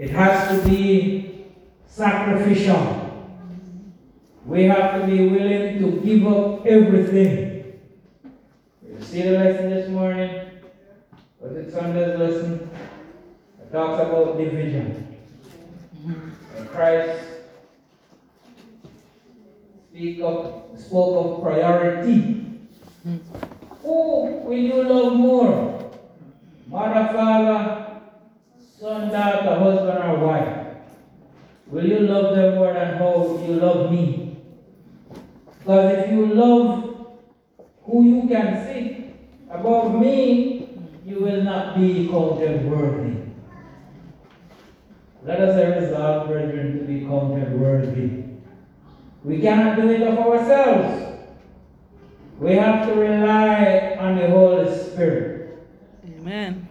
It has to be sacrificial. We have to be willing to give up everything. You see the lesson this morning? Was it Sunday's lesson? It talks about division. And Christ speak of, spoke of priority. Who will you love more? Mother, father, son, daughter, husband, or wife? Will you love them more than how you love me? Because if you love who you can see above me, you will not be counted worthy. Let us resolve, brethren, to be counted worthy. We cannot do it of ourselves. We have to rely on the Holy Spirit. Amen.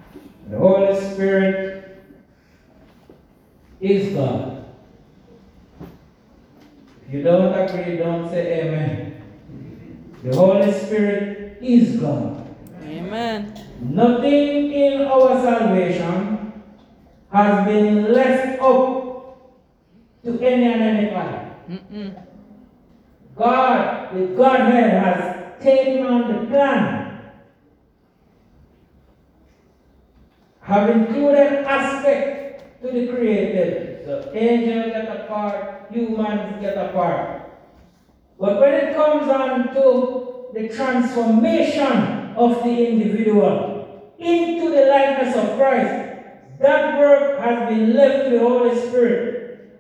The Holy Spirit is God. If you don't agree, don't say amen. The Holy Spirit is God. Amen. Nothing in our salvation has been left up to any and anybody. Mm-mm. God, the Godhead, has taken on the plan, have included aspect to the created. So angels get a part, humans get a part. But when it comes on to the transformation of the individual into the likeness of Christ, that work has been left to the Holy Spirit.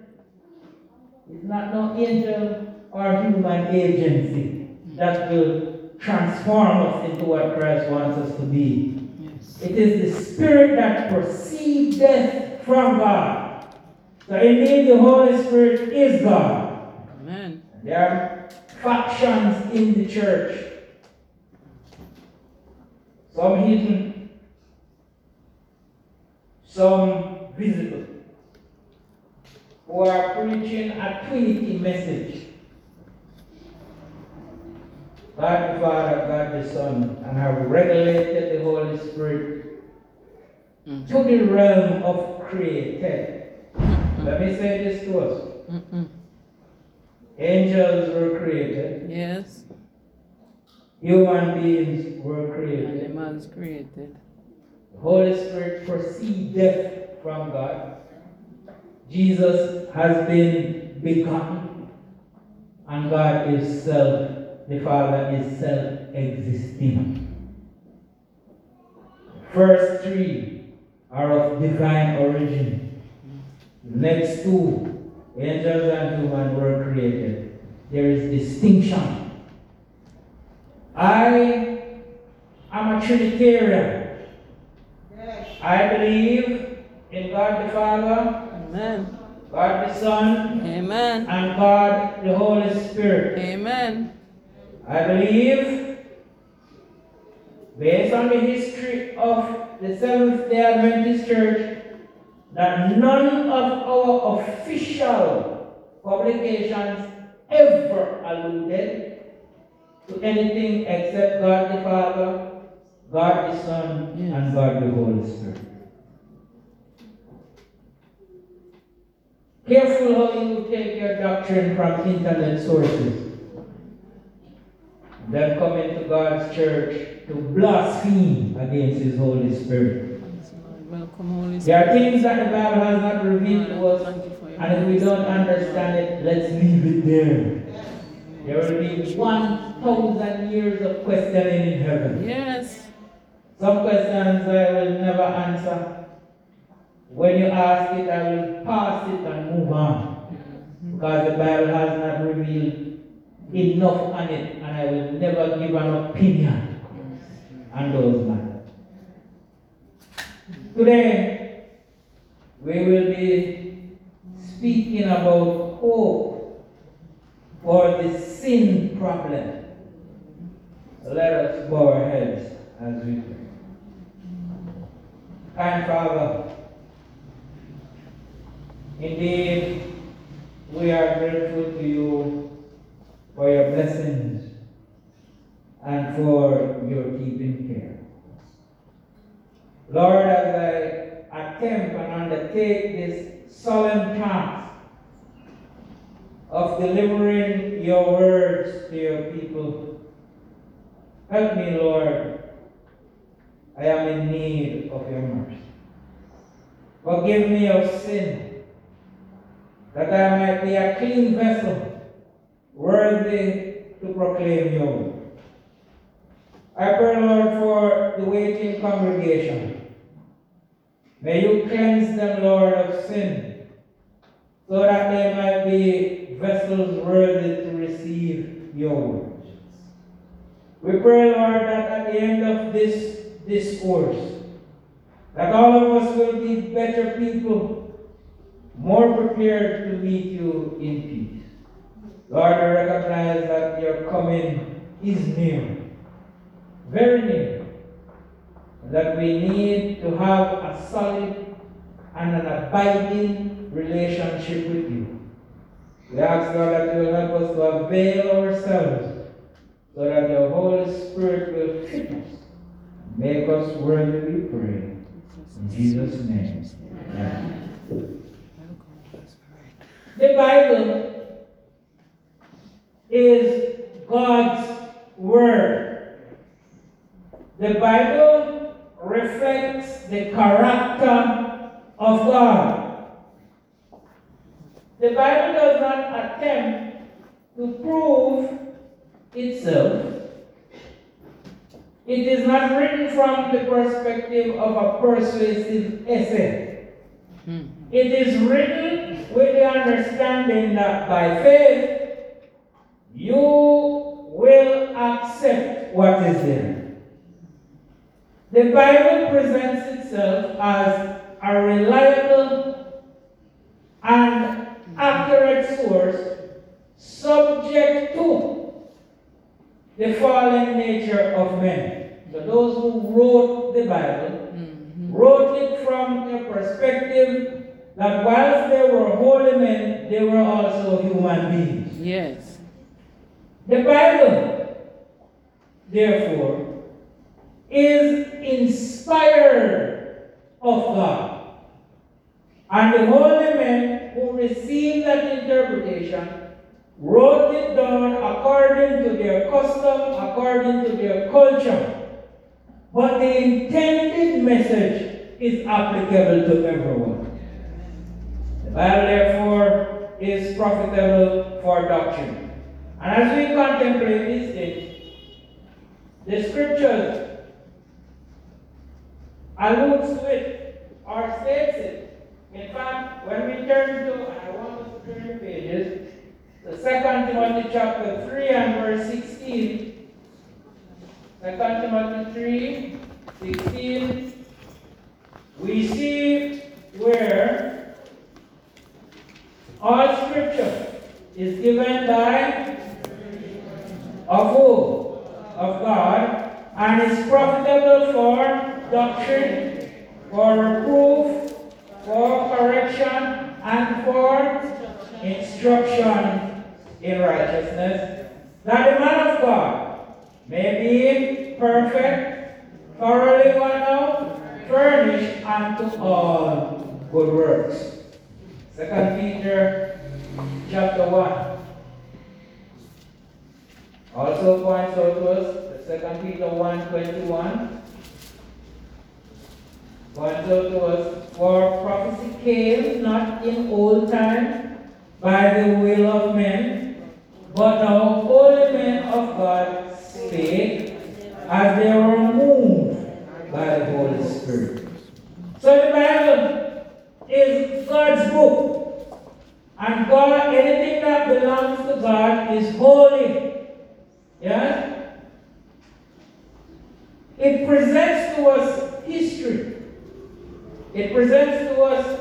It's not no angel or human agency that will transform us into what Christ wants us to be. Yes. It is the Spirit that proceeds death from God. So indeed, the Holy Spirit is God. Amen. There are factions in the church. Some hidden, some visible, who are preaching a Trinity message. God the Father, God the Son, and have regulated the Holy Spirit Mm. to the realm of created. Mm-hmm. Let me say this to us. Mm-mm. Angels were created, Yes. human beings were created. Animals created. The Holy Spirit proceedeth from God. Jesus has been begotten, and God is self, the Father is self existing. First three are of divine origin. The next two, angels and human, were created. There is distinction. I am a Trinitarian. I believe in God the Father, Amen. God the Son, Amen. and God the Holy Spirit. Amen. I believe, based on the history of the Seventh day Adventist Church, that none of our official publications ever alluded to anything except God the Father, God the Son, Yes. and God the Holy Spirit. Careful how you take your doctrine from internet sources. Then come into God's church to blaspheme against His Holy Spirit. Welcome, Holy There are things that the Bible has not revealed to us, thank you for your and if we don't understand it, let's leave it there. There will be 1,000 years of questioning in heaven. Yes. Some questions I will never answer. When you ask it, I will pass it and move on. Because the Bible has not revealed enough on it, and I will never give an opinion on those matters. Today, we will be speaking about hope for the sin problem. Let us bow our heads as we pray. Kind Father, indeed, we are grateful to you for your blessings and for your keeping care. Lord, as I attempt and undertake this solemn task of delivering your words to your people. Help me, Lord. I am in need of your mercy. Forgive me of sin, that I might be a clean vessel, worthy to proclaim your word. I pray, Lord, for the waiting congregation. May you cleanse them, Lord, of sin, so that they might be vessels worthy to receive your words. We pray, Lord, that at the end of this discourse, that all of us will be better people, more prepared to meet you in peace. Lord, I recognize that your coming is near, very near, that we need to have a solid and an abiding relationship with you. We ask, God, that you will help us to avail ourselves so that your Holy Spirit will fit us, make us worthy, we pray. In Jesus' name. Amen. The Bible is God's Word. The Bible reflects the character of God. The Bible does not attempt to prove itself. It is not written from the perspective of a persuasive essay. Mm. It is written with the understanding that by faith you will accept what is there. The Bible presents itself as a reliable and accurate source subject to the fallen nature of men. So those who wrote the Bible Mhm. wrote it from a perspective that whilst they were holy men, they were also human beings. Yes. The Bible, therefore, is inspired of God. And the holy men who received that interpretation wrote it down according to their custom, according to their culture. But the intended message is applicable to everyone. The Bible, therefore, is profitable for doctrine. And as we contemplate these things, the scriptures alludes to it or states it. In fact, when we turn to, I want to turn pages, the second Timothy chapter 3 and verse 16. Second Timothy 3, 16. We see where all scripture is given by of who? Of God, and is profitable for doctrine, for reproof, for correction, and for instruction in righteousness, that the man of God may be perfect, thoroughly worn out, furnished unto all good works. Second Peter chapter 1 also points out to us the second Peter 1 21 to us for prophecy came not in old time by the will of men, but now holy men of God spake as they were moved by the Holy Spirit. So the Bible is God's book. And God, anything that belongs to God is holy. Yeah? It presents to us history. It presents to us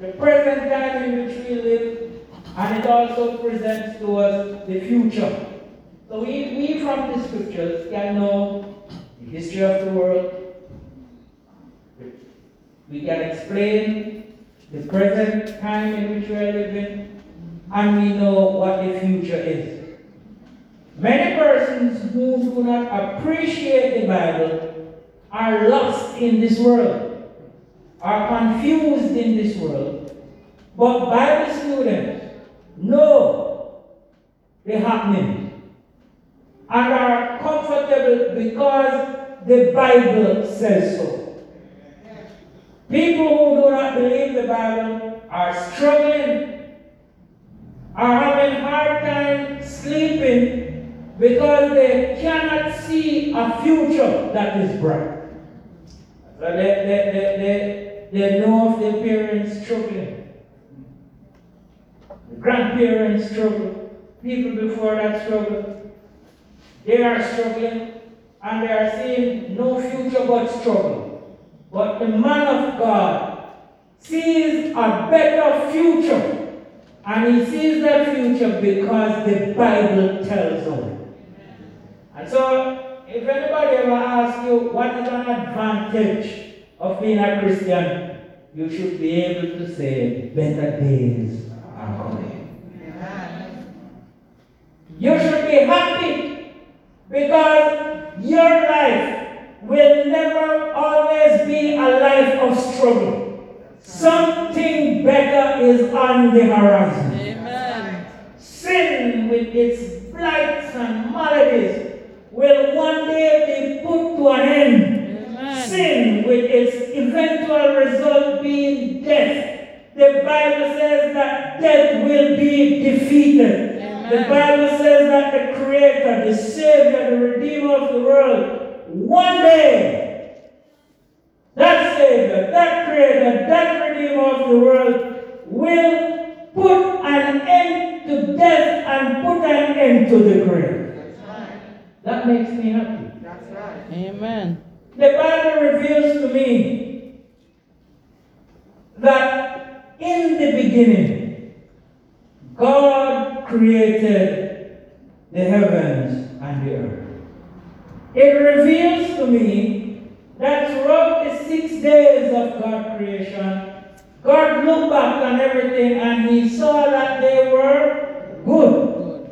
the present time in which we live, and it also presents to us the future. So we, we from the scriptures can know the history of the world. We can explain the present time in which we are living, and we know what the future is. Many persons who do not appreciate the Bible are lost in this world, are confused in this world, but Bible students know the happening and are comfortable because the Bible says so. People who do not believe the Bible are struggling, are having hard time sleeping because they cannot see a future that is bright. So they, they, they, they, they know of their parents struggling. The grandparents struggle. People before that struggle. They are struggling and they are seeing no future but struggle. But the man of God sees a better future. And he sees that future because the Bible tells him. And so, if anybody ever asks you what is an advantage of being a Christian, you should be able to say, better days are coming. You should be happy because your life will never always be a life of struggle. Something better is on the horizon. Amen. Sin with its blights and maladies will one day be put to an end. Amen. Sin with its eventual result being death. The Bible says that death will be defeated. The Bible says that the Creator, the Savior, the Redeemer of the world, one day, that Savior, that Creator, that Redeemer of the world will put an end to death and put an end to the grave. That makes me happy. That's right. Amen. The Bible reveals to me that in the beginning, God created the heavens and the earth. It reveals to me that throughout the six days of God's creation, God looked back on everything and he saw that they were good.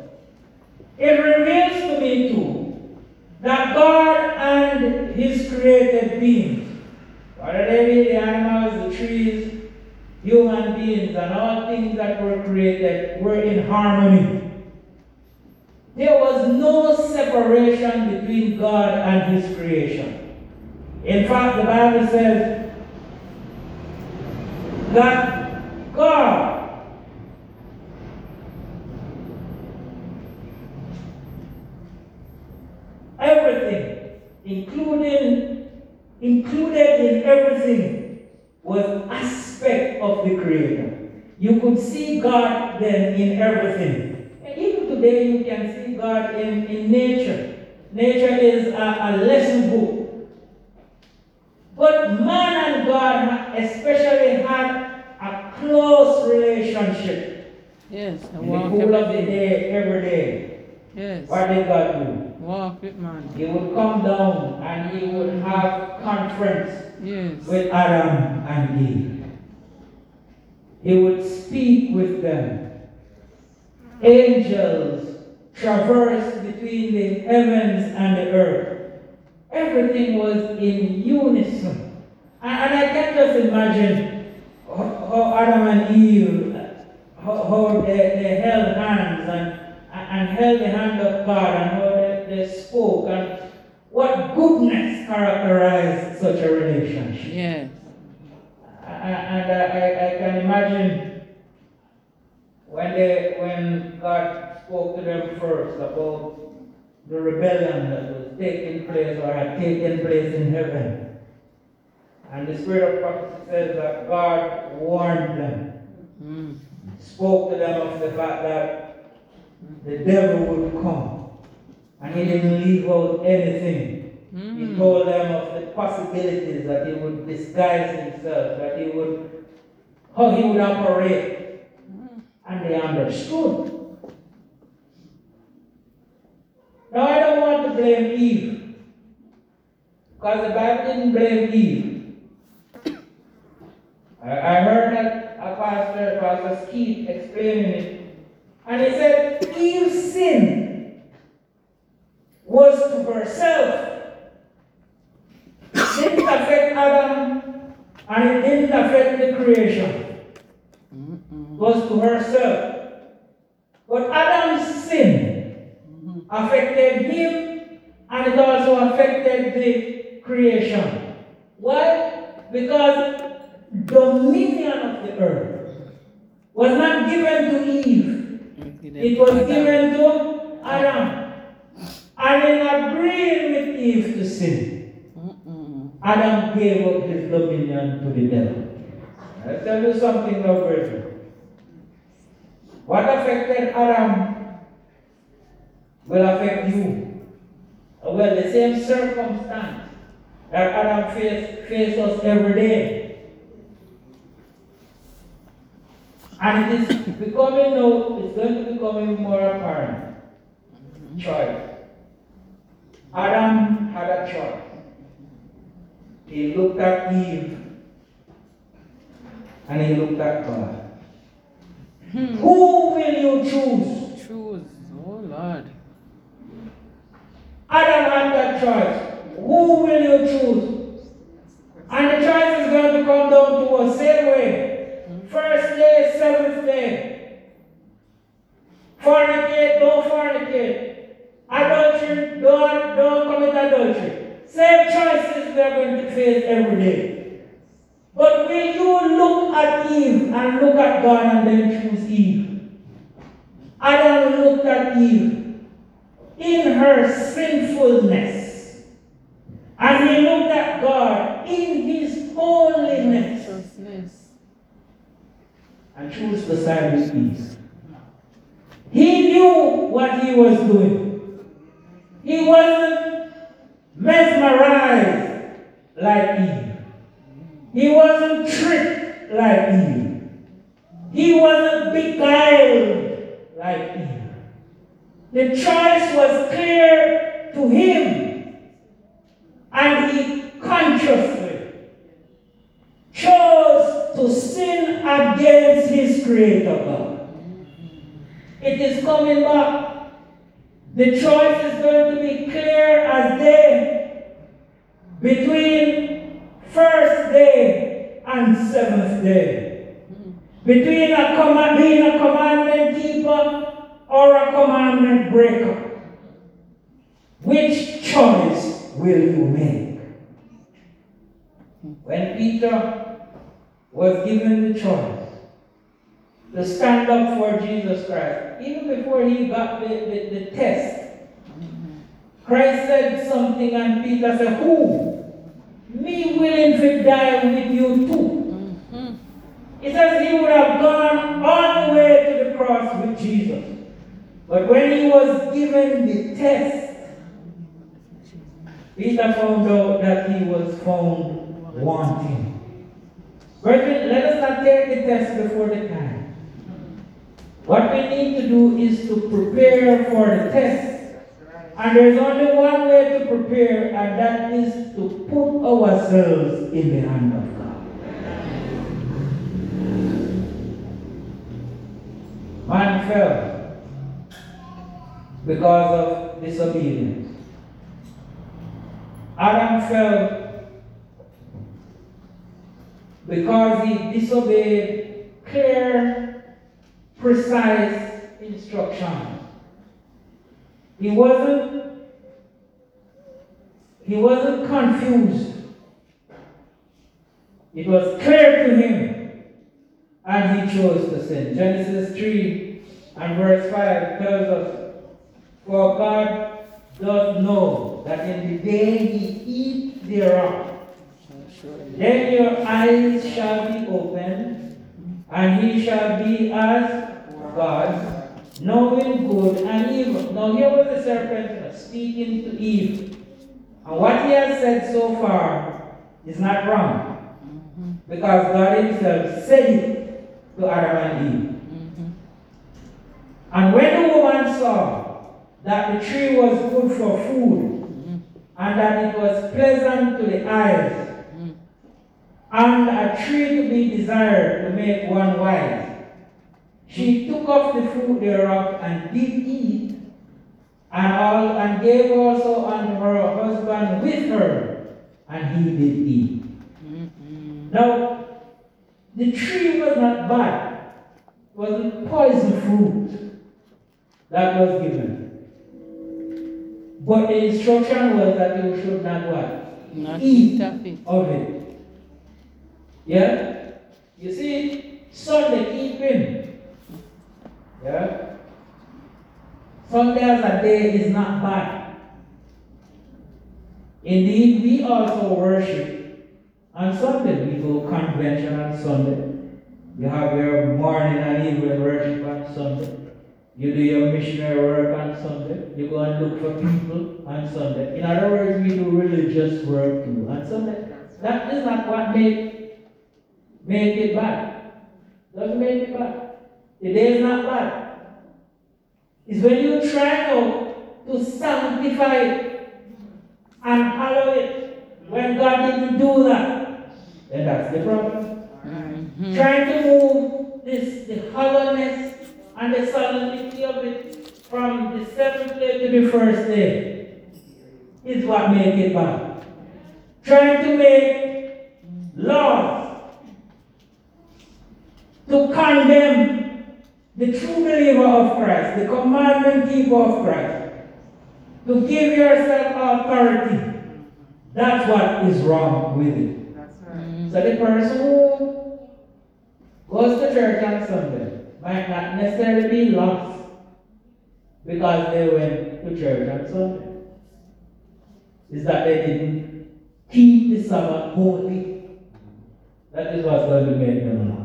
It reveals to me too that God His created beings, be the animals, the trees, human beings, and all things that were created, were in harmony. There was no separation between God and His creation. In fact, the Bible says that God everything, including included in everything, was aspect of the Creator. You could see God then in everything. And even today, you can see God in, in nature. Nature is a, a lesson book. But man and God especially had a close relationship. Yes. In the cool of the day. day, every day. Yes. What did God do? Walk with man. He would come down and he would have conference Yes. with Adam and Eve. He would speak with them. Angels traversed between the heavens and the earth. Everything was in unison. And, and I can just imagine how, how Adam and Eve, how, how they, they held hands and, and held the hand of God and how they, spoke and what goodness characterized such a relationship. Yes. And I, I, I can imagine when they when God spoke to them first about the rebellion that was taking place or had taken place in heaven. And the spirit of prophecy says that God warned them, Mm. spoke to them of the fact that the devil would come. And he didn't leave out anything. He Mm. told them of the possibilities that he would disguise himself, that he would, how he would operate. And they understood. Now, I don't want to blame Eve, because the Bible didn't blame Eve. I, I heard that a pastor, Pastor Keith, explaining it, and he said Eve's sin was to herself didn't affect Adam and it didn't affect the creation. Mm-mm. It was to herself. But Adam's sin mm-hmm. affected him and it also affected the creation. Why? Because dominion of the earth was not given to Eve, it was given to Adam. And in agreeing with Eve to sin, Mm-mm. Adam gave up his dominion to the devil. I'll tell you something now, brethren. What affected Adam will affect you. Well, the same circumstance that Adam faced face us every day. And it is becoming now, it's going to become more apparent. Mm-hmm. Choice. Adam had a choice. He looked at Eve and he looked at God. Who will you choose? Choose. Oh Lord. Adam had that choice. Who will you choose? And the choice is going to come down to us same way. First day, seventh day. Fornicate, don't fornicate. I don't, don't commit adultery. Same choices we are going to face every day. But will you look at Eve and look at God and then choose Eve? Adam looked at Eve in her sinfulness. And he looked at God in his holiness and chose the side with Eve. He knew what he was doing. He wasn't mesmerized like Eve. He wasn't tricked like Eve. He wasn't beguiled like Eve. The choice was clear to him, and he consciously chose to sin against his Creator God. It is coming back. The choice is going to be clear as day between first day and seventh day. Between a command, being a commandment keeper or a commandment breaker. Which choice will you make? When Peter was given the choice to stand up for Jesus Christ, even before he got the, the, the test, Christ said something and Peter said, Who? Me willing to die with you too. It says he would have gone all the way to the cross with Jesus. But when he was given the test, Peter found out that he was found wanting. Brethren, let us not take the test before the time. What we need to do is to prepare for the test. And there's only one way to prepare, and that is to put ourselves in the hand of God. Man fell because of disobedience. Adam fell because he disobeyed clear, precise instructions. He wasn't he wasn't confused. It was clear to him and he chose to sin. Genesis 3 and verse 5 tells us, For God does know that in the day ye eat thereof, then your eyes shall be opened, and he shall be as God, knowing good and evil. Now here was the serpent speaking to Eve. And what he has said so far is not wrong. Because God himself said it to Adam and Eve. Mm-hmm. And when the woman saw that the tree was good for food, and that it was pleasant to the eyes, and a tree to be desired to make one wise, she took of the fruit thereof and did eat, and all and gave also unto her husband with her, and he did eat. Mm-hmm. Now, the tree was not bad. It was a poison fruit that was given. But the instruction was that you should not what? Not Eat of it. of it. Yeah? You see, Sunday keeping. Yeah? Sunday as a day is not bad. Indeed, we also worship on Sunday. We go convention on Sunday. You have your morning and evening worship on Sunday. You do your missionary work on Sunday. You go and look for people on Sunday. In other words, we do religious work too on Sunday. That is not what make, make it bad. Doesn't make it bad. The day is not bad. It's when you try now to sanctify it and hallow it when God didn't do that. Then that's the problem. Mhm. Trying to move this the hollowness and the solemnity of it from the seventh day to the first day is what makes it bad. Trying to make laws to condemn the true believer of Christ, the commandment keeper of Christ, to give yourself authority. That's what is wrong with it. That's right. Mhm. So the person who goes to church on Sunday might not necessarily be lost because they went to church on Sunday. Is that they didn't keep the Sabbath holy. That is what's going to make them lost.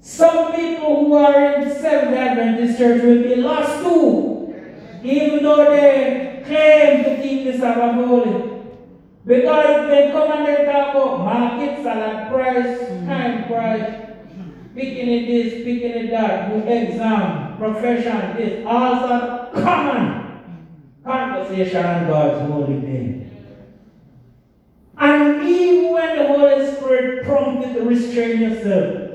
Some people who are in Seventh Adventist church will be lost too, even though they claim to keep the Sabbath holy. Because they come and they talk about market, salad price, time price, picking it this, picking it that, exam, profession, this, all sort common conversation on God's holy name. And even when the Holy Spirit prompts you to restrain yourself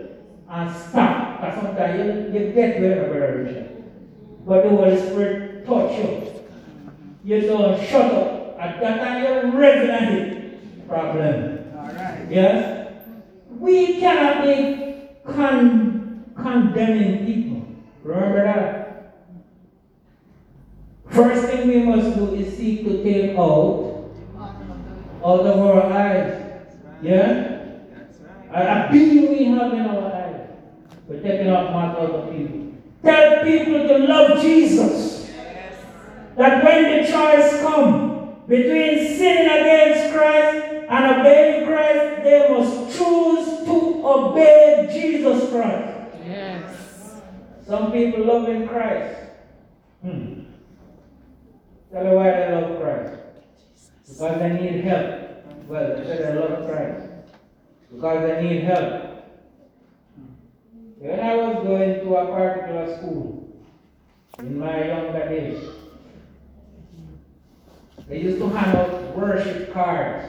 and stop, because sometimes you, you get wherever Richard. But the Holy Spirit touch you. You don't shut up. At that time you're regularly problem. All right. Yes? We cannot be con- condemning people. Remember that? First thing we must do is seek to take out out of our eyes. Yeah? That's right. A, a we have in our eyes. We're taking off mark out of people. Tell people to love Jesus. Yes. That when the choice comes between sinning against Christ and obeying Christ, they must choose to obey Jesus Christ. Yes. Some people love in Christ. Hmm. Tell me why they love Christ. Because they need help. Well, they say they love Christ. Because they need help. When I was going to a particular school in my younger days, they used to hand out worship cards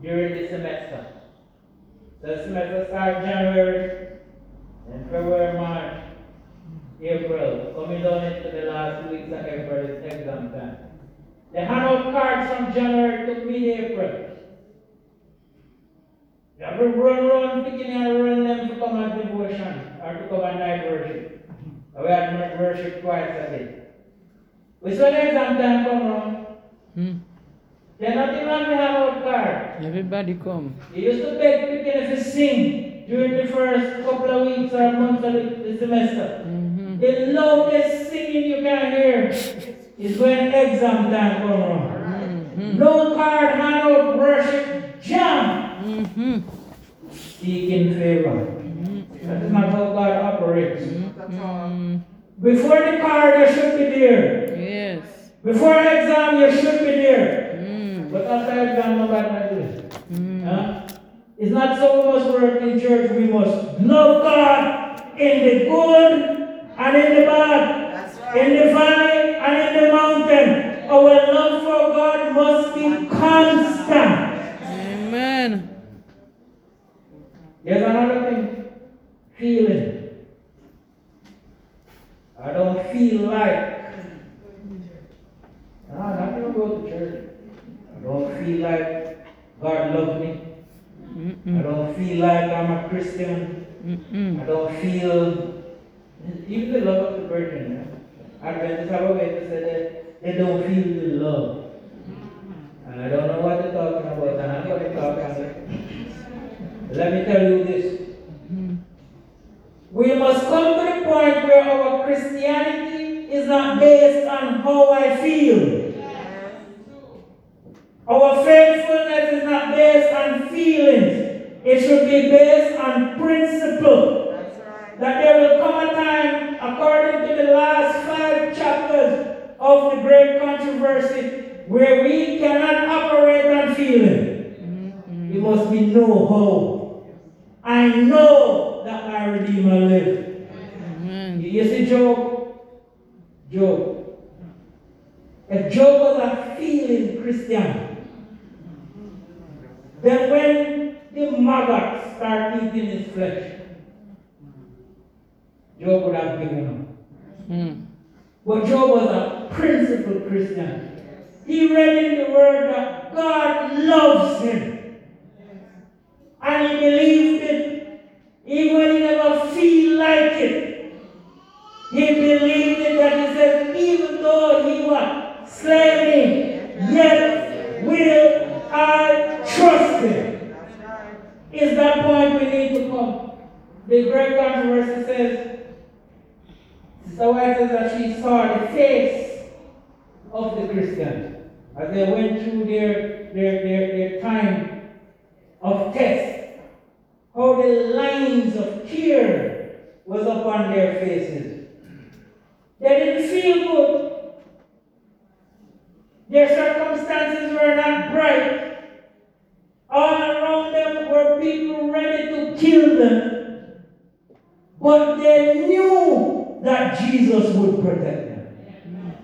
during the semester. The semester starts January, and February, March, April, coming down into the last weeks of April is exam time. They hand out cards from January to mid-April. To run around picking and run them to come at devotion or to come at night worship. We had worship twice a day. We saw the exam time come around. Hmm. They're not even have to have out card. Everybody come. They used to beg people to sing during the first couple of weeks or months of the, semester. Mhm. The loudest singing you can hear is when exam time come around. Mhm. No card, hand out, worship, jam. Mhm. Seeking favor. That is not how God operates. That's all. Mhm. Before the card, you should be there. Yes. Before exam, you should be there. Mm. But after exam, nobody might do it. Mm. Huh? It's not so we must work in church, we must love God in the good and in the bad, That's right. in the valley and in the mountain. Our love for God must be constant. Amen. There's another thing feeling. I don't feel like. No, I'm not going to go to church. I don't feel like God loves me. I Mm-mm. don't feel like I'm a Christian. I Mm-mm. don't feel, even the love of the Virgin. Adventists have a way to say that they don't feel the love. And I don't know what they're talking about, and I'm going to talk it. Let me tell you this. We must come to the point where our Christianity is not based on how I feel. Our faithfulness is not based on feelings. It should be based on principle. That there will come a time, according to the last five chapters of the great controversy, where we cannot operate on feeling. Mm-mm. It must be no hope. I know that my Redeemer lives. Amen. You see, Job? Job. If Job was a feeling Christian, then when the maggots start eating his flesh, Job would have given up. Mm. But Job was a principled Christian. He read in the word that God loves him. And he believed it. Even when he never feel like it. He believed it that he said, even though he was slaving, The great controversy says, Sister White says that she saw the face of the Christians as they went through their, their, their, their time of test. How the lines of tear was upon their faces. They didn't feel good. Their circumstances were not bright. All around them were people ready to kill them. But they knew that Jesus would protect them.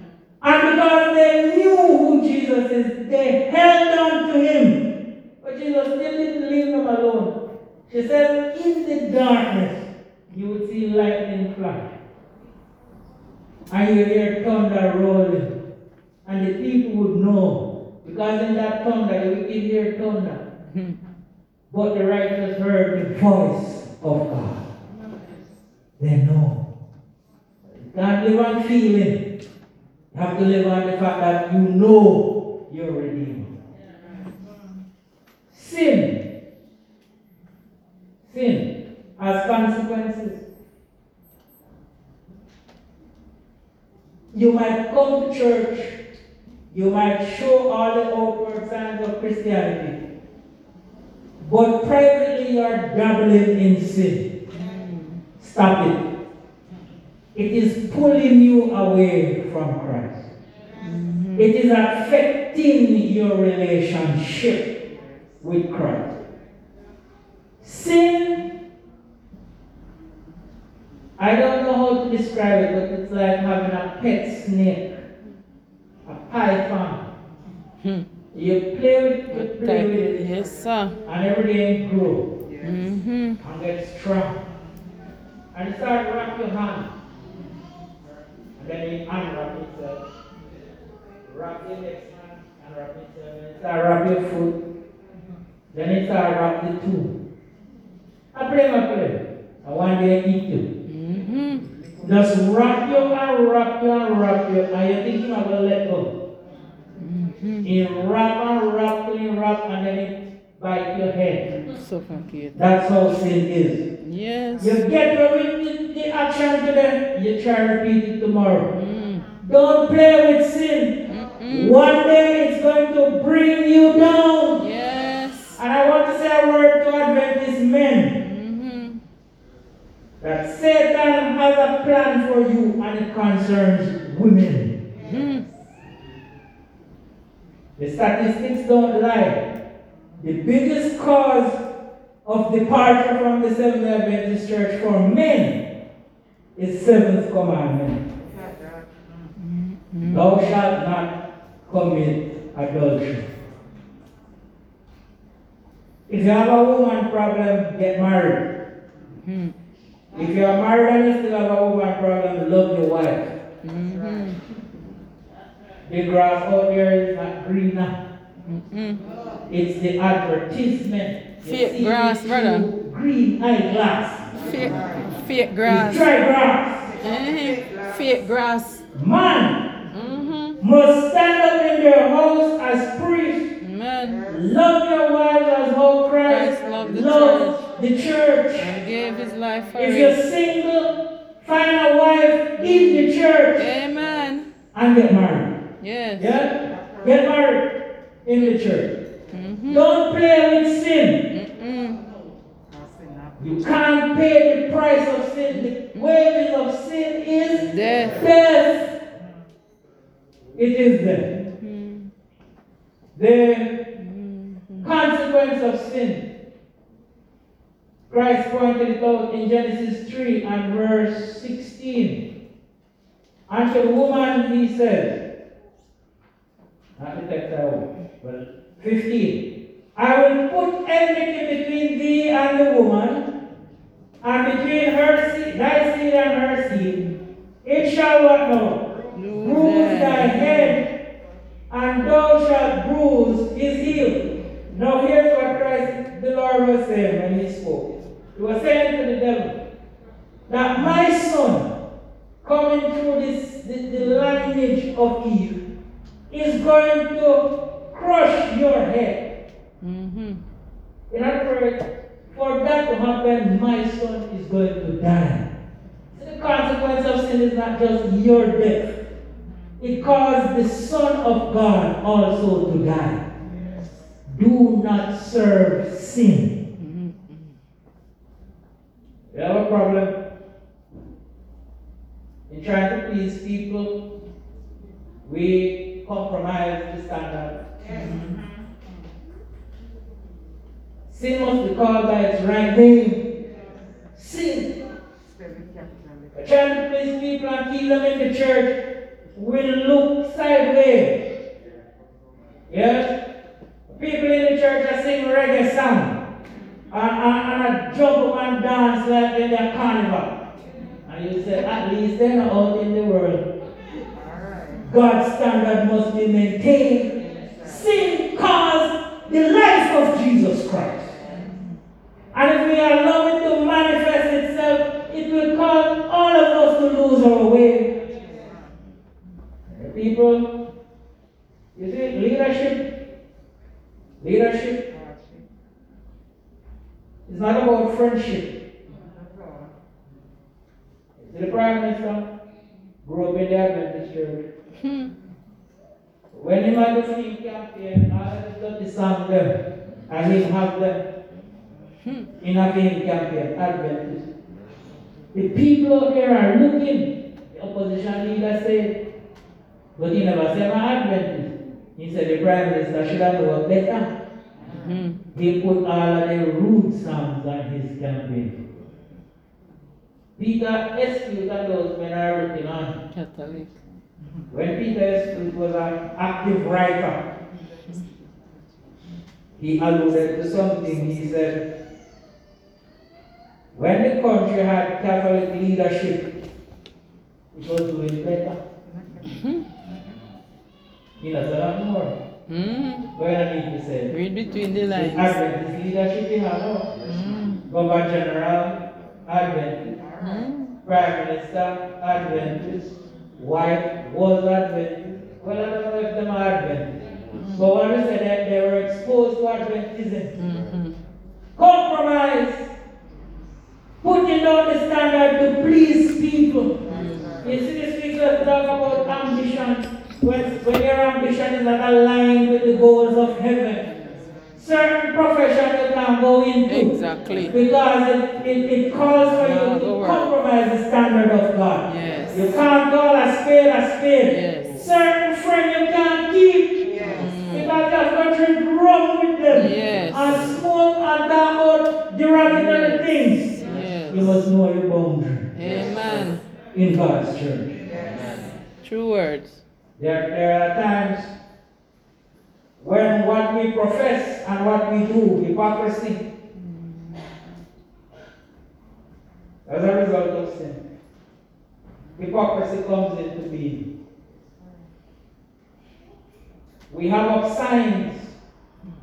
And because they knew who Jesus is, they held on to him. But Jesus still didn't leave them alone. She said, In the darkness, you would see lightning flash. And you hear thunder rolling. And the people would know. Because in that thunder, you can hear thunder. Mm. But the righteous heard the voice of God. They know. You can't live on feeling. You have to live on the fact that you know you're redeemed. Sin. Sin has consequences. You might come to church, you might show all the outward signs of Christianity, but privately you are dabbling in sin. Stop it. It is pulling you away from Christ. It is affecting your relationship with Christ. Sin, I don't know how to describe it, but it's like having a pet snake, a python. Hmm. You play with it, you play with it, Yes, sir. and every day it grows Mm-hmm. and get strong. And start wrap your hand. And then it unwrap itself. Wrap your next hand and wrap itself. It start wrap your foot. Then it start wrap the two. I play my play. And one day eat you. Mm-hmm. Just wrap you and wrap you and wrap you. And you think you're gonna let go. Mm-hmm. It wrap and wrap and wrap and then it bite your head. Suffocate. That's how sin is. Yes. You get away with the action today, you try to repeat it tomorrow. Mm. Don't play with sin. Mm-mm. One day it's going to bring you down. Yes. And I want to say a word to Adventist men Mm-hmm. that Satan has a plan for you and it concerns women. Mm. The statistics don't lie. The biggest cause of departure from the Seventh Adventist Church for men is seventh commandment. Thou shalt not commit adultery. If you have a woman problem, get married. Mm. If you are married and you still have a woman problem, love your wife. Mm-hmm. The grass out there is not greener. Mm-mm. It's the advertisement. Fake grass, brother. Green eyeglass. Fake, fake It's grass. dry grass. Eh, Fake grass. Man Mm-hmm. must stand up in their house as priest. Man. Love your wives as how Christ, Christ loved the loved the church. And gave his life for If you're single, find a wife in the church Amen. and get married. Yes. Yeah? Get married in the church. Mm-hmm. Don't play with sin. Mm-mm. You can't pay the price of sin. The wages of sin is Death. death. It is death. Mm. The Mm. consequence of sin. Christ pointed it out in Genesis 3 and verse 16. And to the woman he said, not the text I want, but 15. I will put enmity between thee and the woman, and between her seed, thy seed and her seed. It shall what now? Bruise thy thy head, and thou shalt bruise his heel. Now here's what Christ the Lord was saying when he spoke. He was saying to the devil, that my son, coming through this the, the lineage of Eve, is going to crush your head. In other words, for that to happen, my son is going to die. So the consequence of sin is not just your death. It caused the Son of God also to die. Do not serve sin. Mm-hmm. You have a problem in trying to please people. We compromise the standard. Sin must be called by its right name. Sin. Trying to people and keep them in the church will look sideways. Yes? People in the church are singing reggae song and, and, and a jump up and dance like in their carnival. And you say, at least they're not out in the world. God's standard must be maintained. Sin caused the life of Jesus Christ. And if we allow it to manifest itself, it will cause all of us to lose our way. People, you see, leadership, leadership is not about friendship. See, the Prime Minister grew up in the Adventist church. Hmm. When he had the film campaign, all of the dirty songs them, and he have them in a film campaign, Adventist. The people out there are looking. The opposition leader said, but he never said my Adventist. He said the Prime Minister should have known better. Mm-hmm. He put all of the rude songs on his campaign. Peter Eskew and those men are looking on. Catholic. When Peter Eskew was an active writer, he alluded to something. He said, when the country had Catholic leadership, it was doing better. You know, so not more. Mm-hmm. What I need to say. Read between the The lines. Adventist leadership in our Mm-hmm. Governor General, Adventist. Mm-hmm. Prime Minister, Adventist. Wife was Adventist. Well, I don't know if them are Adventist. But when we said that they were exposed to Adventism, Mm-hmm. compromise, putting down the standard to please people. Mm. You see, this speaker talk about ambition. When, when your ambition is not aligned with the goals of heaven, certain profession you can go into. Exactly. Because it, it, it calls for Yeah, you to work. compromise the standard of God. Yes. You can't call a spade a spade. Yes. Certain friends you can't keep. Mm. Because you have to drink rum with them. Yes. And smoke and about derogatory Yes. things. You must know your boundary Amen. in God's church. True words. There, there are times when what we profess and what we do, hypocrisy, as a result of sin, hypocrisy comes into being. We have up signs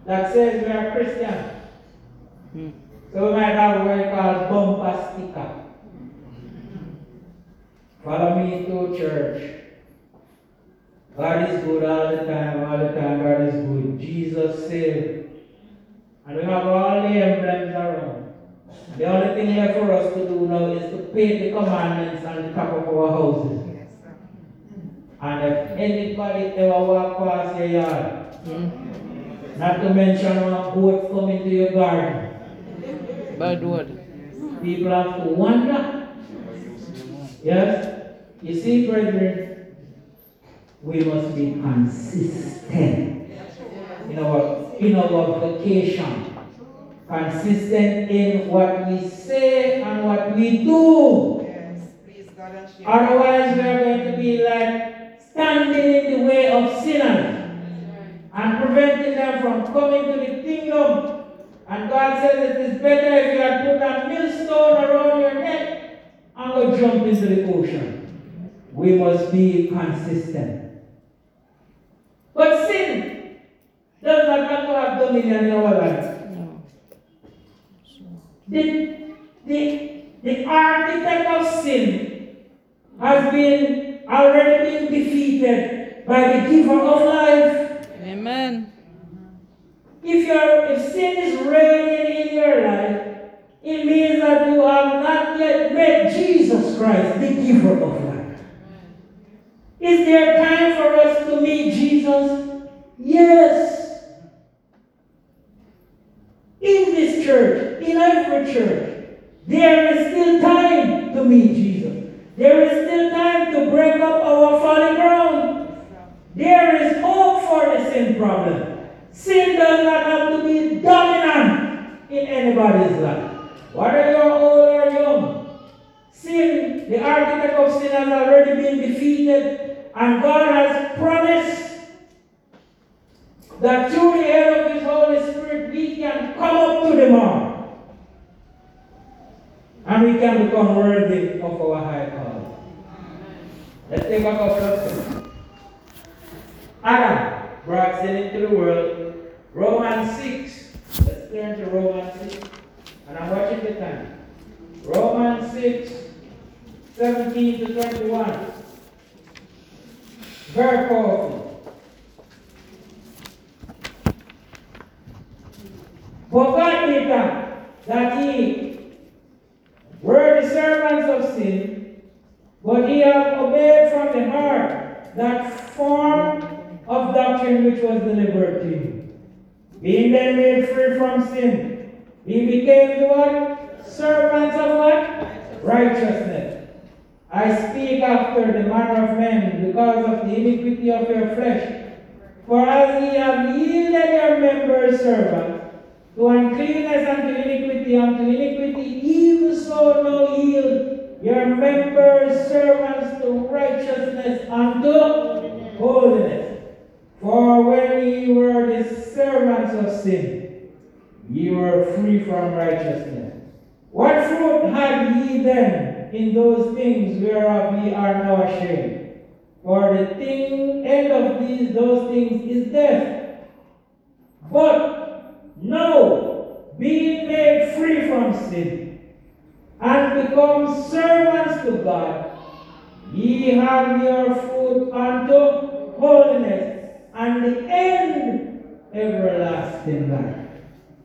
that says we are Christian. Hmm. So we might have what we call bumper sticker. Follow me to church. God is good all the time, all the time God is good. Jesus saved. And we have all the emblems around. The only thing left for us to do now is to paint the commandments on the top of our houses. And if anybody ever walk past your yard, Hmm. not to mention one goat come into your garden, Bad word. people have to wonder. Yes? You see, brethren, we must be consistent in our, in our vocation. Consistent in what we say and what we do. Please God. Otherwise, we are going to be like standing in the way of sinners and preventing them from coming to the kingdom. And God says it is better if you had put a millstone around your neck and go jump into the ocean. We must be consistent. But sin does not have to have dominion in our life. No. The, the, the architect of sin has been already been defeated by the giver of life. Amen. If your if sin is reigning in your life, it means that you have not yet met Jesus Christ, the giver of life. Is there time for us to meet Jesus? Yes. In this church, in every church, there is still time to meet Jesus. There is still time to break up our fallen ground. There is hope for the sin problem. Sin does not have to be dominant in anybody's life. Whether you're old or young, sin, the architect of sin has already been defeated, and God has promised that through the help of His Holy Spirit we can come up to the mark. And we can become worthy of our high calling. Let's take a couple of. Adam brought sin into the world. Romans 6. Let's turn to Romans 6. And I'm watching the time. Romans 6, 17 to 21. Very powerful. But God did that, that he were the servants of sin, but he have obeyed from the heart that form of doctrine which was delivered to you. Being then made free from sin, he became the what? Servants of what? Righteousness. I speak after the manner of men because of the iniquity of your flesh. For as ye have yielded your members servants to uncleanness and to iniquity, unto iniquity, even so now yield your members servants to righteousness unto holiness. For when ye were the servants of sin, ye were free from righteousness. What fruit had ye then in those things whereof ye are now ashamed? For the thing end of these those things is death. But now, being made free from sin, and become servants to God, ye have your foot unto holiness, and the end everlasting life.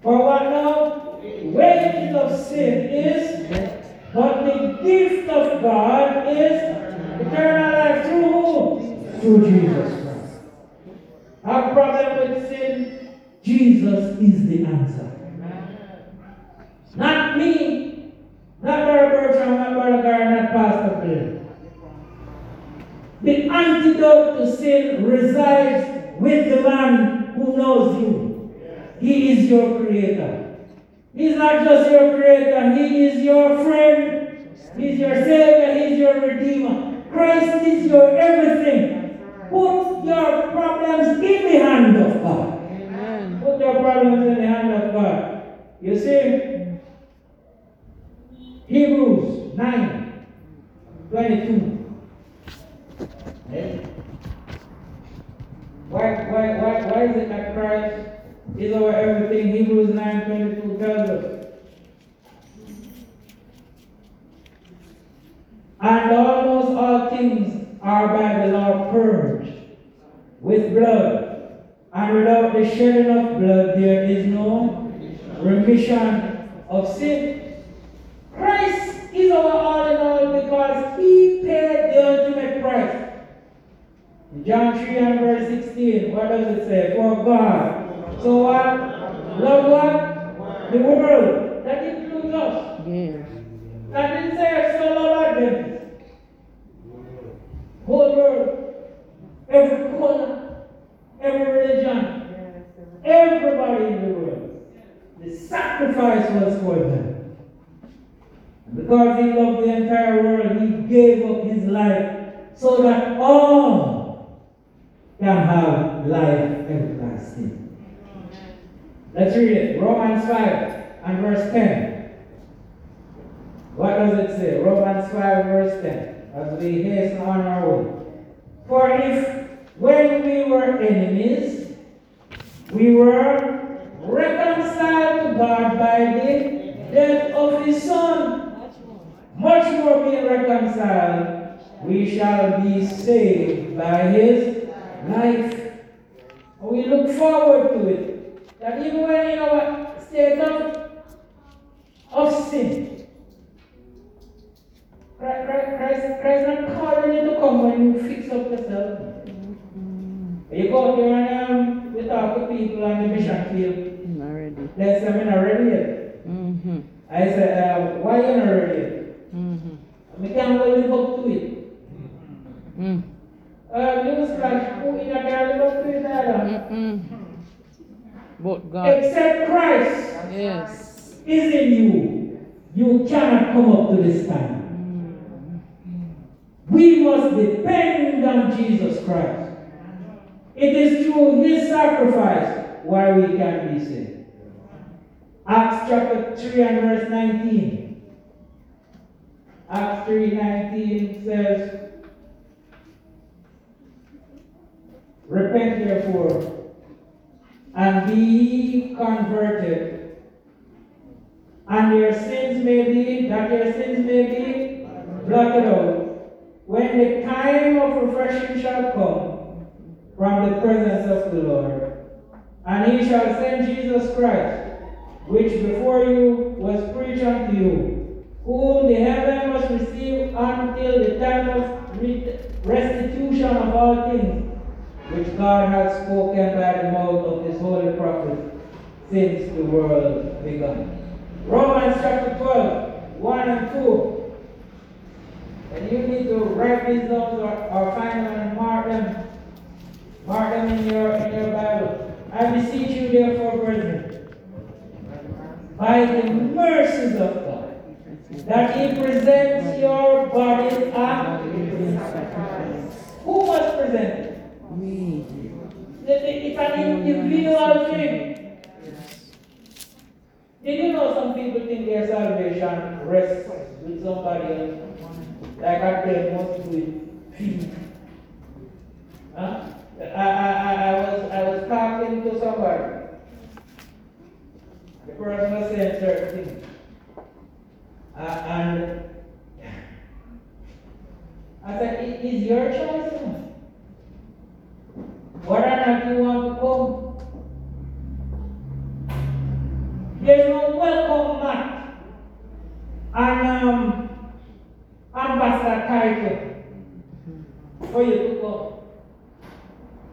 For what now? Wages of sin is but the gift of God is eternal life through who? Through Jesus Christ. Have problem with sin? Jesus is the answer. Not me, not Brother Bertram, not Brother Gar, not Pastor Bill. The antidote to sin resides with the man who knows you. He is your creator. He's not just your creator, he is your friend. He's your savior, he's your redeemer. Christ is your everything. Put your problems in the hand of God. Amen. Put your problems in the hand of God. You see, Hebrews 9 22. Eh? Why, why, why, why is it that Christ is our everything. Hebrews 9:22 tells us. And almost all things are by the law purged with blood, and without the shedding of blood there is no remission of sin. Christ is our all in all because he paid the ultimate price. John 3 and verse 16, what does it say? For God. So what? Love what? The world. That includes us. Yes. That didn't say so love Advent. Whole world. Every corner. Every religion. Everybody in the world. The sacrifice was for them. Because he loved the entire world, he gave up his life so that all can have life everlasting. Let's read it. Romans 5 and verse 10. What does it say? Romans 5 verse 10. As we hasten on our way. For if when we were enemies, we were reconciled to God by the death of his Son, much more being reconciled, we shall be saved by his life. We look forward to it. That even when in our state of, of sin, Christ, Christ, Christ not calling you to come when you fix up yourself. You go out there and um, you talk to people on the mission field. Not ready. They say, I'm not ready yet. Mm-hmm. I say, uh, why you not ready yet? Mm-hmm. I can't live up to it. Mm. Uh, news who in a. But God. Except Christ Yes. is in you. You cannot come up to this standard. We must depend on Jesus Christ. It is through his sacrifice why we can be saved. Acts chapter 3 and verse 19. Acts 3 19 says, Repent therefore and be converted, and your sins may be, that your sins may be blotted out, when the time of refreshing shall come from the presence of the Lord. And he shall send Jesus Christ, which before you was preached unto you, whom the heaven must receive until the time of restitution of all things, which God has spoken by the mouth of his holy prophet since the world began. Romans chapter 12, 1 and 2. And you need to write these down or, or find them and mark them. Mark them in your in your Bible. I beseech you therefore, brethren, by the mercies of God, that ye present your bodies a who was presented? Me. It's an individual thing. Did you know some people think their salvation rests with somebody else? Like I pray most with. Huh? I, was I was talking to somebody. The person was saying certain things. Uh, and I said, "It is your choice. Know. Whether or not you want to come. There's no welcome mat and um, ambassador title for you to come.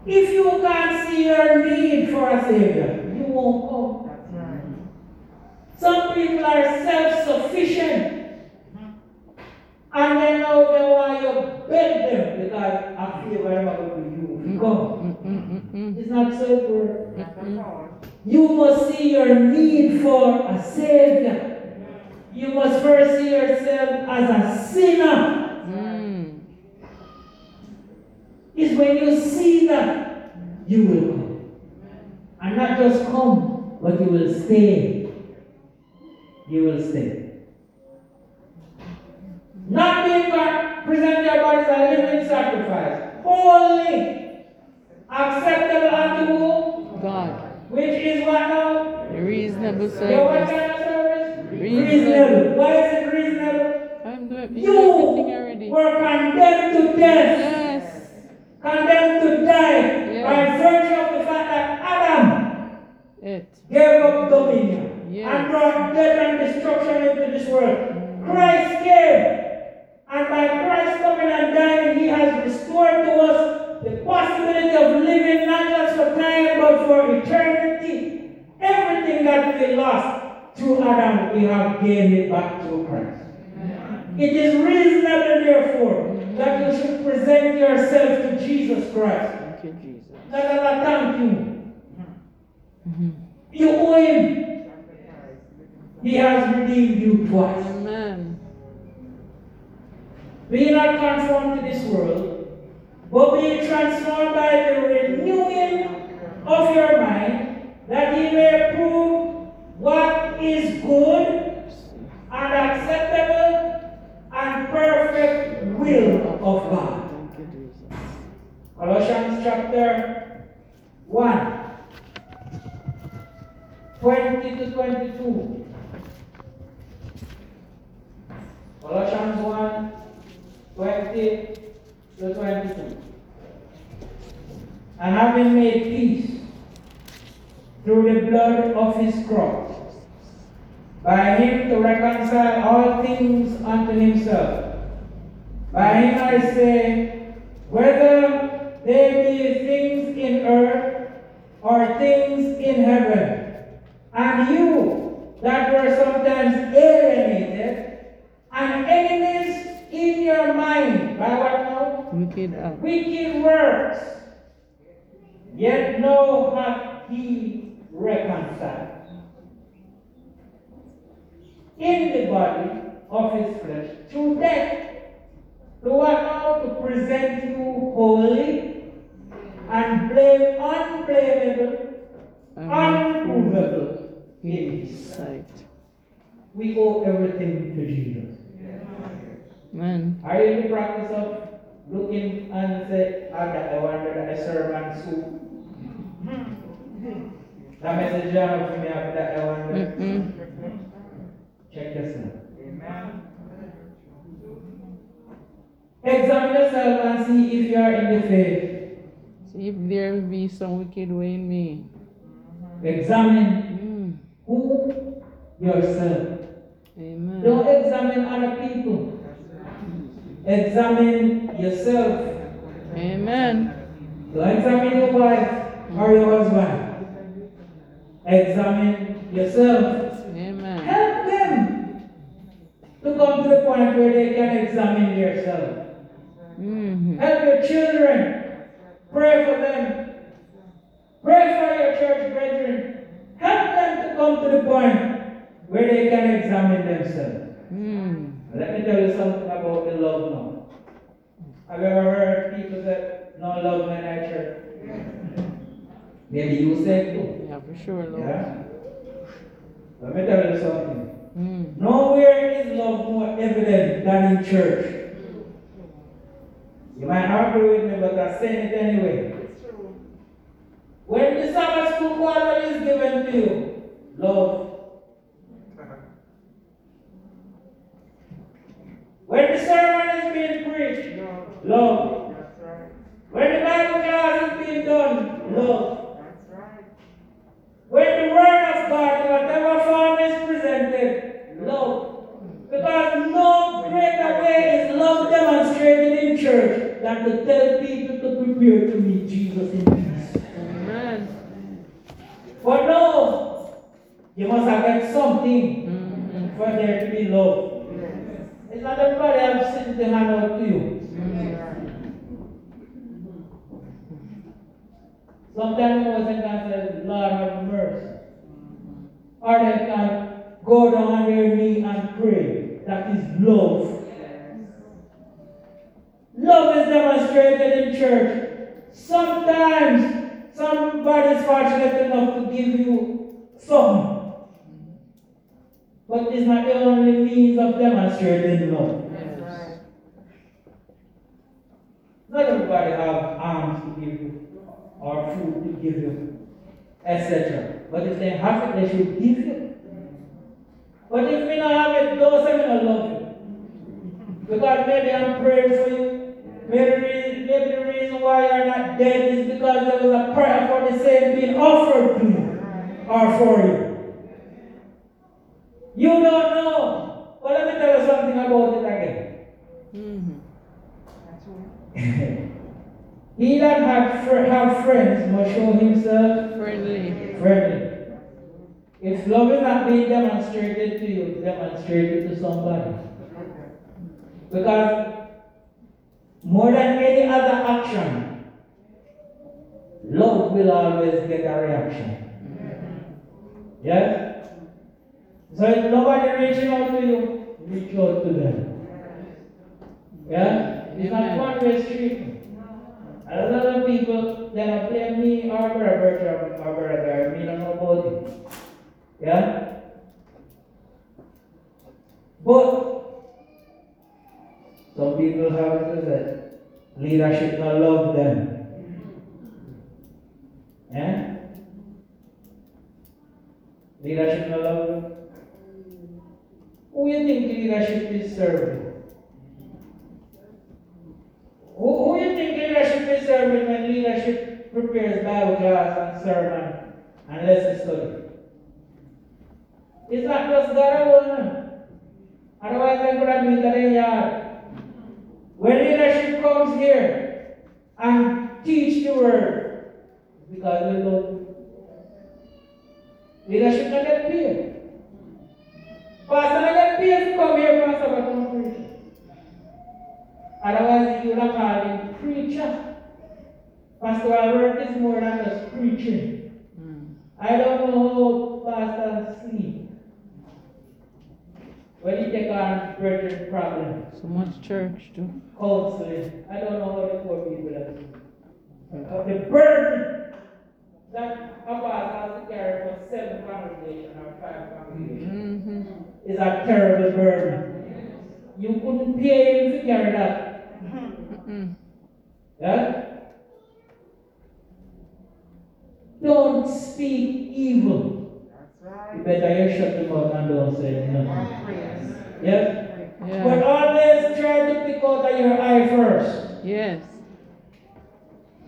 If you can't see your need for a savior, you won't come. Some people are self-sufficient. And then now they want you to beg them because I feel very much to you. if you Come. Mm-mm-mm-mm. It's not so good. You must see your need for a savior. You must first see yourself as a sinner. Mm. It's when you see that you will come. And not just come, but you will stay. You will stay. Not being God, present your bodies as a living sacrifice, holy, acceptable unto who? God. Which is what now? Reasonable Your what service. kind of service? Reasonable. Reasonable. Why is it reasonable? I'm doing everything You already. were condemned to death, Yes. condemned to die Yes. by virtue of the fact that Adam It. gave up dominion Yes. and brought death and destruction into this world. Christ came, and by Christ coming and dying, He has restored to us possibility of living not just for time but for eternity. Everything that we lost through Adam, we have gained it back through Christ. It is reasonable, therefore, that you should present yourself to Jesus Christ. Thank you, Jesus. Not as a thank you. Mhm. You owe him. He has redeemed you twice. Amen. Be not conformed to this world, but be transformed by the renewing of your mind, that ye may prove what is good and acceptable and perfect will of God. Colossians chapter 1, 20 to 22. Colossians 1, 20 to 22. And having made peace through the blood of his cross, by him to reconcile all things unto himself. By him I say, whether there be things in earth or things in heaven. And you that were sometimes alienated and enemies in your mind by what? Wicked. Wicked works. Yet now hath he reconciled in the body of his flesh through death. To what now? To present you holy and blame unblameable, unprovable in his sight. We owe everything to Jesus. Man. Are you in the practice of looking and say, that I wonder that I serve and soup? That message you have for me after that I wonder. Check yourself. Amen. Examine yourself and see if you are in the faith. See if there be some wicked way in me. Examine Mm. who yourself. Amen. Don't examine other people. Examine yourself. Amen. Don't examine your wife or your husband. Examine yourself. Amen. Help them to come to the point where they can examine themselves. Mm-hmm. Help your children. Pray for them. Pray for your church brethren. Help them to come to the point where they can examine themselves. Mm. Let me tell you something about the love now. Have you ever heard people say, no love in our church? Maybe you said too. Yeah, for sure, Lord. Yeah? Let me tell you something. Mm. Nowhere is love more evident than in church. You might not agree with me, but I'm saying it anyway. When the Sabbath school quarter is given to you, love. When the sermon is being preached, love. When the Bible class is being done, love. When the word of God, in whatever form is presented, love. Because no greater way is love demonstrated in church than to tell people to prepare to meet Jesus in peace. Amen. But no, you must have get something Mm-hmm. for there to be love. It's not everybody I'm sitting to hand out to you. Sometimes Moses can say, Lord have mercy. Or they can go down on their knee and pray. That is love. Love is demonstrated in church. Sometimes somebody is fortunate enough to give you something. But it's not the only means of demonstrating love. Yes. Not everybody have arms to give you or food to give you. etc. But if they have it, they should give you. But if me not have it, don't say me not love you. Because maybe I'm praying for you. Maybe, the reason- maybe the reason why you're not dead is because there was a prayer for the same being offered to you or for you. You don't know. But let me tell you something about it again. Mm-hmm. he that had fr- have friends must show himself Friendly. friendly. If love is not being demonstrated to you, demonstrate it to somebody. Because more than any other action, love will always get a reaction. Yes? So if nobody reaching out to you, reach out to them. Yeah? It's not one way street. A lot of people, they don't blame me or Brother or Brother me don't know about it. Yeah? But, some people have it that leadership not love them. Yeah? Leadership not love them. Who you think leadership is serving? Who, who you think leadership is serving when leadership prepares Bible class and sermon and lesson study? It's not just God alone. Otherwise, I could have been that in yard. When leadership comes here and teach the word, because we you. Leadership not get paid. Pastor not get paid to come here, Pastor. Otherwise, you would have called him preacher. Pastoral work is more than just preaching. Mm. I don't know how pastors sleep. When you take on brethren problems, So much church too. counseling, I don't know how the poor people are sleep. Uh, the burden that a pastor has to carry for seven congregations or five congregations Mm-hmm. is a terrible burden. You couldn't pay him to carry that. Mm-mm. Yeah? Don't speak evil. That's right. You better you shut them up and don't say nothing. Yes? But Yeah. But always try to pick out of your eye first Yes.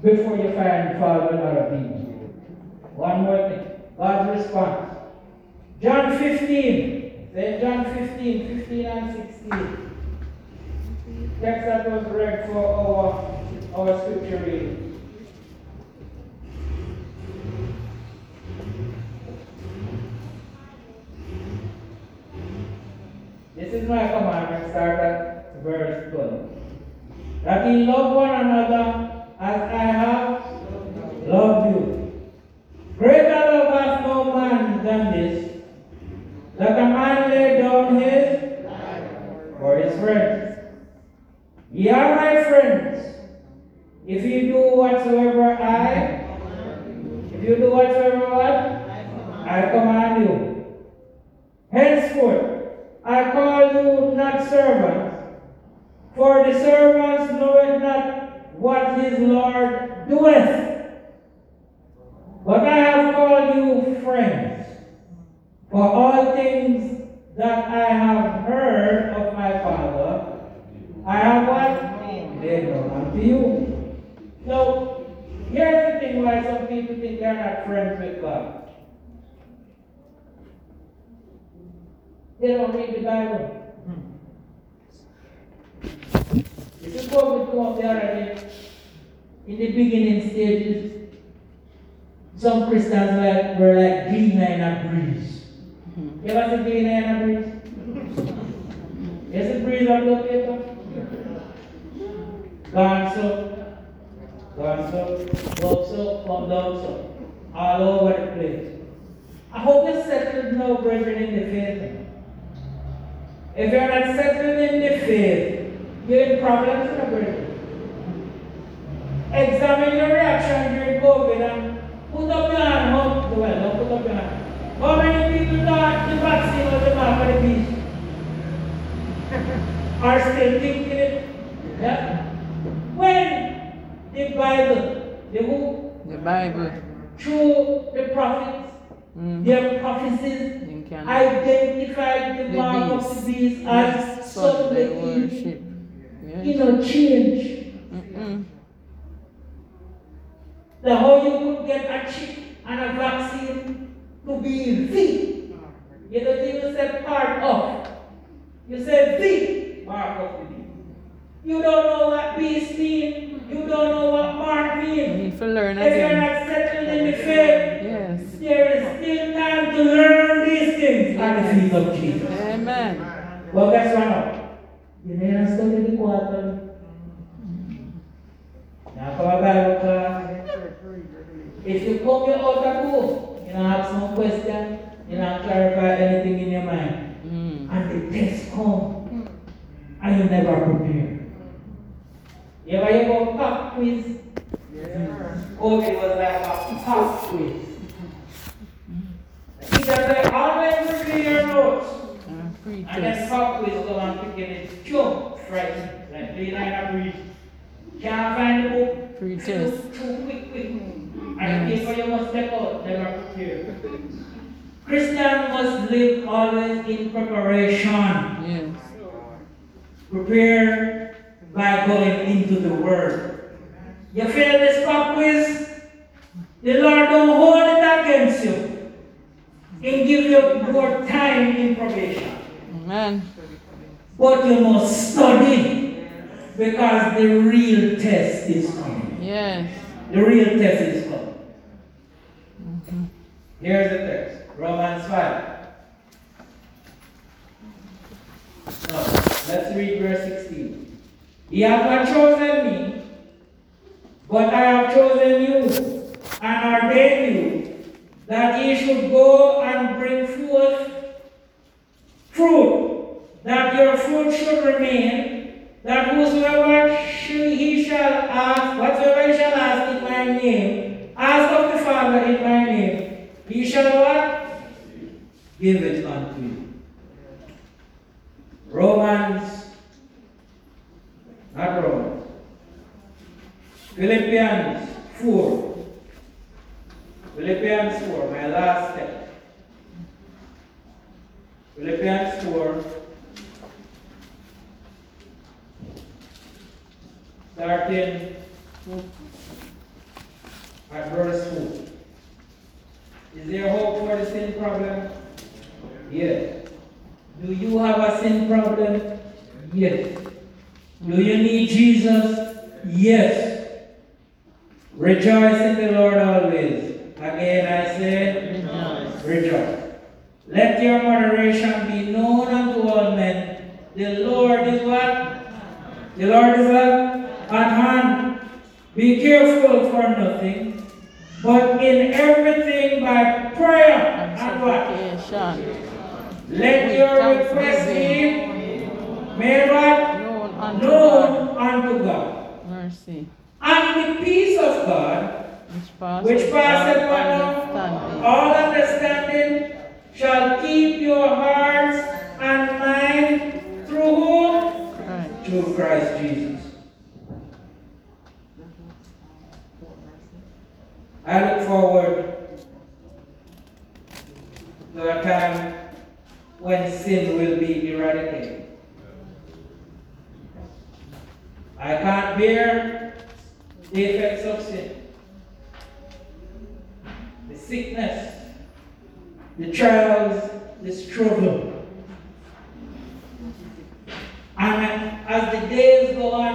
before you find fault with other people. One more thing. God's response. John 15. Then John 15, 15 and 16. Text that was read for our, our scripture reading. This is my commandment, start at verse 12. That ye love one another as I have loved of the beast as Sunday Sunday worship. you Yes. know, change. Mm-mm. The how you could get a chip and a vaccine to be the. You don't even say part of. You say the mark of the. You don't know what beast mean. You don't know what mark You mean. need to learn If you're not settled in the faith, Yes. there is still time to learn these things at the feet of Jesus. Amen. The quarter. Now, come Bible class. If you come here out of school, you know, ask some question, you know, clarify anything in your mind, Mm. and the test come, and you never prepare. You ever hear about pop quiz? COVID was like a pop quiz. The teacher said, always prepare your notes. Free And then test. pop quiz go and pick it, jump, right? Like three line of read. Can't find the book. Free Too, test. too quick, quick. And the paper you must step out, never prepare. Christian must live always in preparation. Yes. Prepare by going into the Word. You fail this pop quiz, the Lord don't hold it against you. He give you more time in probation. Amen. But you must study because the real test is coming. Yes. The real test is coming. Mm-hmm. Here's the text Romans 5. No, let's read verse 16. Ye have not chosen me, but I have chosen you and ordained you that ye should go and bring forth fruit, that your fruit should remain, that whosoever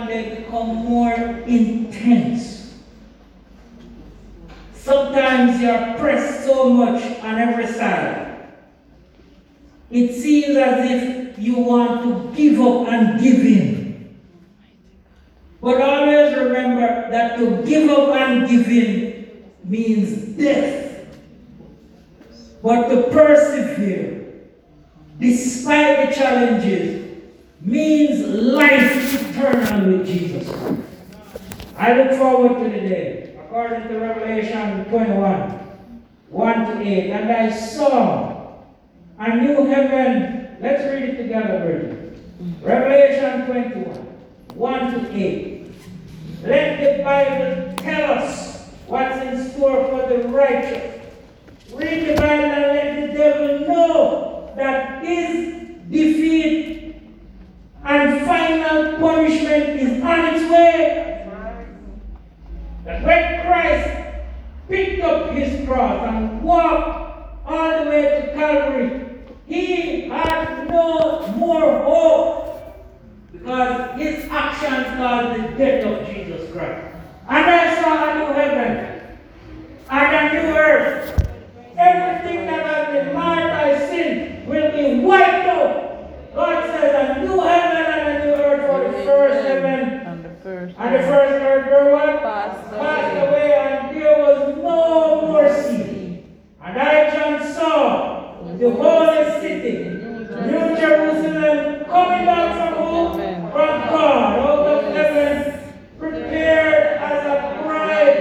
they become more intense. Sometimes you're pressed so much on every side. It seems as if you want to give up and give in. But always remember that to give up and give in means death. But to persevere, despite the challenges, means life eternal with Jesus. I look forward to the day, according to Revelation 21 1 to 8. And I saw a new heaven. Let's read it together, Virgin. Revelation 21 1 to 8. Let the Bible tell us what's in store for the righteous. Read the Bible and let the devil know that his defeat and final punishment is on its way. That when Christ picked up his cross and walked all the way to Calvary, he had no more hope because his actions caused the death of Jesus Christ. And I saw a new heaven and a new earth. Everything that has been marred by sin will be wiped out. God says a new heaven and a new earth for the first heaven And the first. and the first earth were what? Passed away. and there was no more sea. And I, John, saw the holy city, New Jerusalem, coming down from who? From God, out of heaven, prepared as a bride,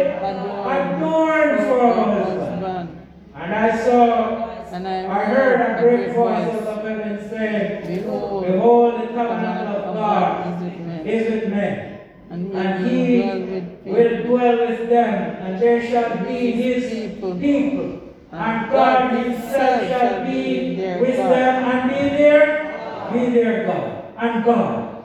adorned for her husband. And I saw, And I I heard a great voice out of heaven saying, Behold, Behold, the tabernacle of God is with men, is with men. and And he will dwell with will dwell with them, and they shall be his people. And God himself shall be with them and be their, be their God. And God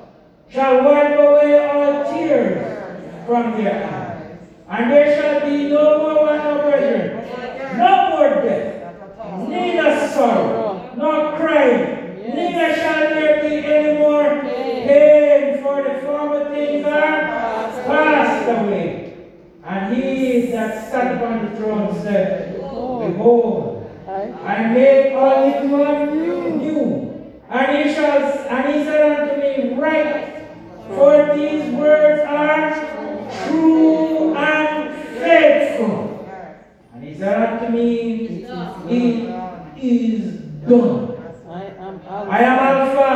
shall wipe away all tears from their eyes. And there shall be no more one no brethren, no more death, neither sorrow, nor crying, neither shall there be any more pain, for the former things are passed away. And he that sat upon the throne said, Behold, I make all things one new. And he shall, and he said unto me, Write, for these words are true and faithful. And he said unto me, It is done. I am Alpha. I am Alpha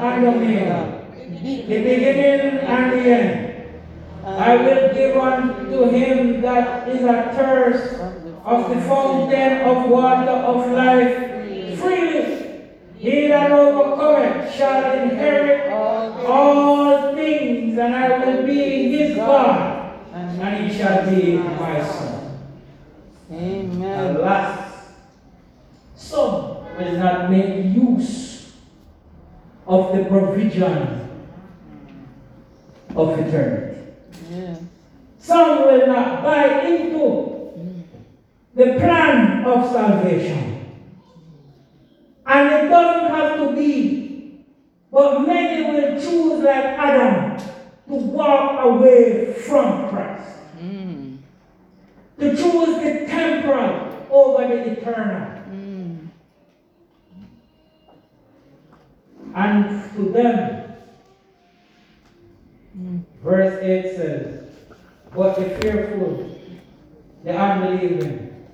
and Omega, the beginning and the end. I will give unto him that is athirst of the fountain of water of life freely. He that overcometh shall inherit all things, and I will be his God, and he shall be my son. Amen. Alas, some will not make use of the provision of eternity. Yeah. Some will not buy into the plan of salvation. And it doesn't have to be, but many will choose like Adam to walk away from Christ, Mm. to choose the temporal over the eternal. And to them, verse 8 says, But the fearful, the unbelieving,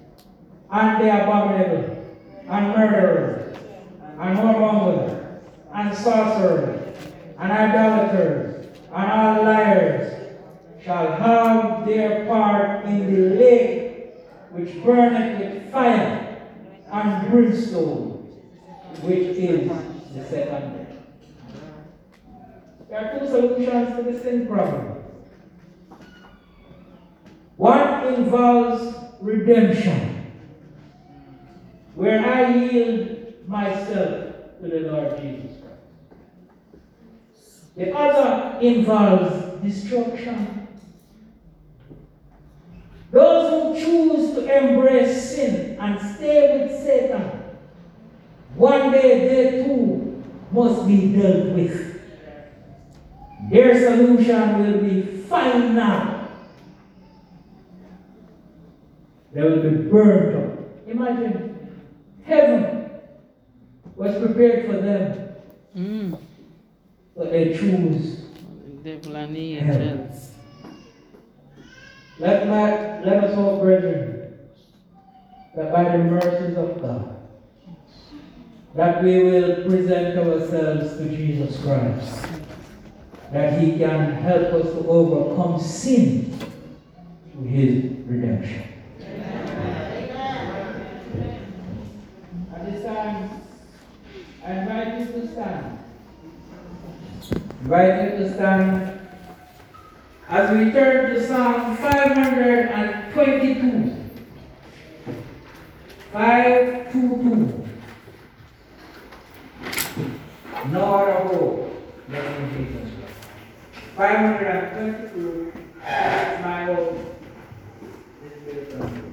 and the abominable, and murderers, and whoremongers, and sorcerers, and idolaters, and all liars shall have their part in the lake which burneth with fire and brimstone, which is the second death. There are two solutions to the sin problem. One involves redemption, where I yield myself to the Lord Jesus Christ. The other involves destruction. Those who choose to embrace sin and stay with Satan, one day they too must be dealt with. Their solution will be final. They will be burnt up. Imagine heaven was prepared for them, Mm. but they choose. Devil and angels. Let, my, let us hope, brethren, that by the mercies of God, that we will present ourselves to Jesus Christ, that He can help us to overcome sin through His redemption. At this time, I invite you to stand. Invite you to stand As we turn to Psalm 522. 522 no a hope than in Jesus Christ. 522 miles. This.